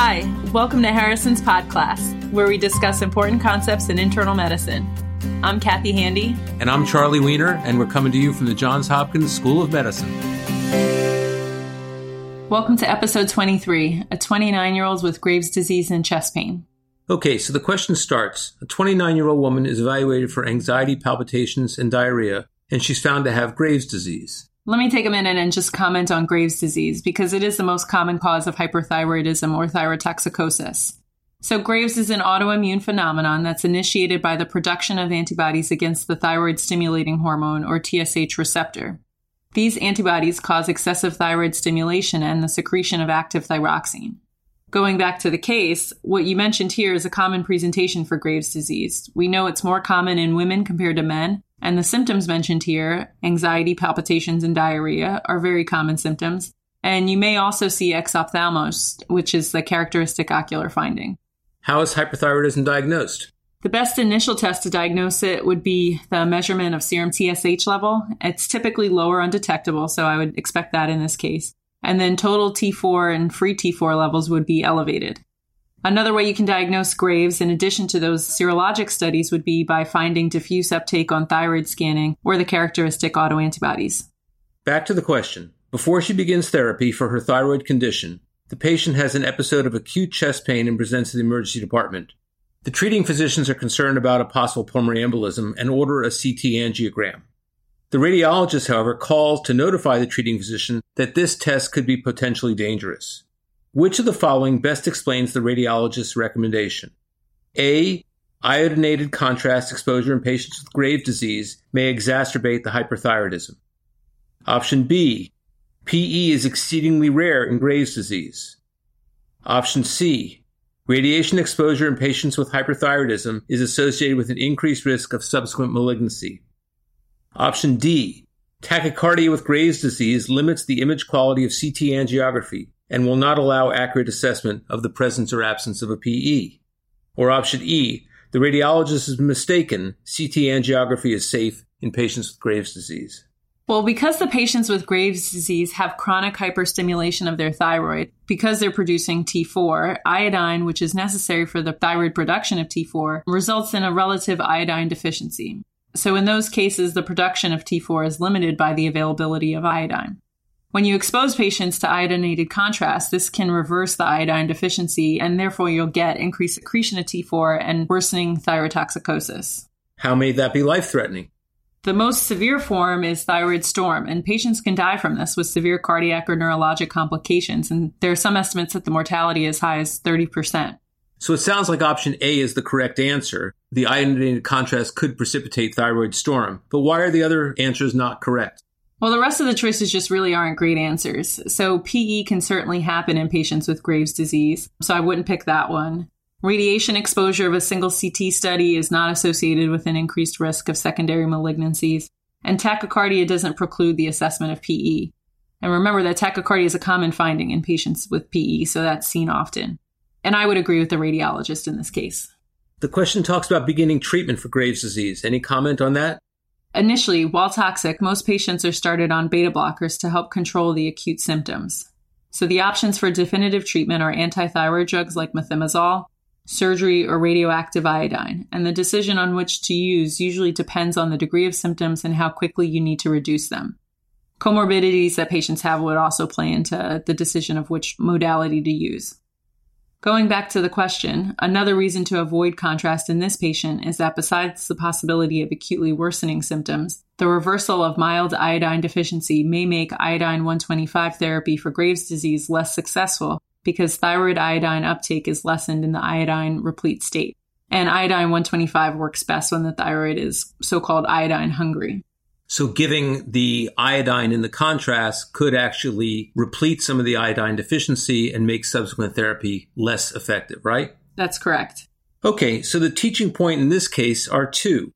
Hi, welcome to Harrison's Pod Class, where we discuss important concepts in internal medicine. I'm Kathy Handy. And I'm Charlie Wiener, and we're coming to you from the Johns Hopkins School of Medicine. Welcome to episode 23 A 29 year old with Graves' disease and chest pain. Okay, so the question starts A 29 year old woman is evaluated for anxiety, palpitations, and diarrhea, and she's found to have Graves' disease. Let me take a minute and just comment on Graves' disease because it is the most common cause of hyperthyroidism or thyrotoxicosis. So, Graves is an autoimmune phenomenon that's initiated by the production of antibodies against the thyroid stimulating hormone or TSH receptor. These antibodies cause excessive thyroid stimulation and the secretion of active thyroxine. Going back to the case, what you mentioned here is a common presentation for Graves' disease. We know it's more common in women compared to men, and the symptoms mentioned here, anxiety, palpitations, and diarrhea, are very common symptoms. And you may also see exophthalmos, which is the characteristic ocular finding. How is hyperthyroidism diagnosed? The best initial test to diagnose it would be the measurement of serum TSH level. It's typically lower undetectable, so I would expect that in this case. And then total T4 and free T4 levels would be elevated. Another way you can diagnose Graves, in addition to those serologic studies, would be by finding diffuse uptake on thyroid scanning or the characteristic autoantibodies. Back to the question. Before she begins therapy for her thyroid condition, the patient has an episode of acute chest pain and presents to the emergency department. The treating physicians are concerned about a possible pulmonary embolism and order a CT angiogram. The radiologist, however, calls to notify the treating physician that this test could be potentially dangerous. Which of the following best explains the radiologist's recommendation? A. Iodinated contrast exposure in patients with Graves' disease may exacerbate the hyperthyroidism. Option B. PE is exceedingly rare in Graves' disease. Option C. Radiation exposure in patients with hyperthyroidism is associated with an increased risk of subsequent malignancy. Option D. Tachycardia with Graves' disease limits the image quality of CT angiography and will not allow accurate assessment of the presence or absence of a PE. Or option E, the radiologist is mistaken, CT angiography is safe in patients with Graves' disease. Well, because the patients with Graves' disease have chronic hyperstimulation of their thyroid, because they're producing T4, iodine, which is necessary for the thyroid production of T4, results in a relative iodine deficiency. So, in those cases, the production of T4 is limited by the availability of iodine. When you expose patients to iodinated contrast, this can reverse the iodine deficiency, and therefore you'll get increased secretion of T4 and worsening thyrotoxicosis. How may that be life threatening? The most severe form is thyroid storm, and patients can die from this with severe cardiac or neurologic complications. And there are some estimates that the mortality is as high as 30%. So it sounds like option A is the correct answer. The iodinated contrast could precipitate thyroid storm. But why are the other answers not correct? Well, the rest of the choices just really aren't great answers. So, PE can certainly happen in patients with Graves' disease, so I wouldn't pick that one. Radiation exposure of a single CT study is not associated with an increased risk of secondary malignancies, and tachycardia doesn't preclude the assessment of PE. And remember that tachycardia is a common finding in patients with PE, so that's seen often. And I would agree with the radiologist in this case. The question talks about beginning treatment for Graves' disease. Any comment on that? Initially, while toxic, most patients are started on beta blockers to help control the acute symptoms. So the options for definitive treatment are antithyroid drugs like methimazole, surgery, or radioactive iodine, and the decision on which to use usually depends on the degree of symptoms and how quickly you need to reduce them. Comorbidities that patients have would also play into the decision of which modality to use. Going back to the question, another reason to avoid contrast in this patient is that besides the possibility of acutely worsening symptoms, the reversal of mild iodine deficiency may make iodine 125 therapy for Graves' disease less successful because thyroid iodine uptake is lessened in the iodine replete state. And iodine 125 works best when the thyroid is so called iodine hungry. So giving the iodine in the contrast could actually replete some of the iodine deficiency and make subsequent therapy less effective, right? That's correct. Okay, so the teaching point in this case are two.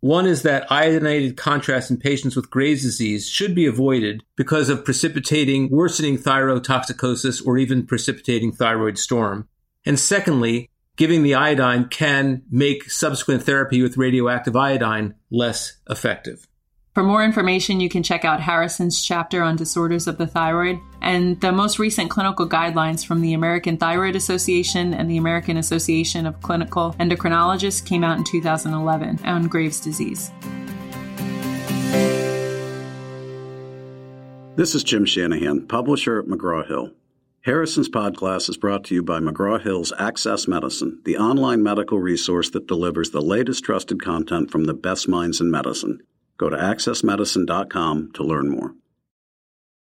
One is that iodinated contrast in patients with Graves' disease should be avoided because of precipitating worsening thyrotoxicosis or even precipitating thyroid storm. And secondly, giving the iodine can make subsequent therapy with radioactive iodine less effective. For more information, you can check out Harrison's chapter on disorders of the thyroid and the most recent clinical guidelines from the American Thyroid Association and the American Association of Clinical Endocrinologists came out in 2011 on Graves' disease. This is Jim Shanahan, publisher at McGraw Hill. Harrison's Podcast is brought to you by McGraw Hill's Access Medicine, the online medical resource that delivers the latest trusted content from the best minds in medicine. Go to accessmedicine.com to learn more.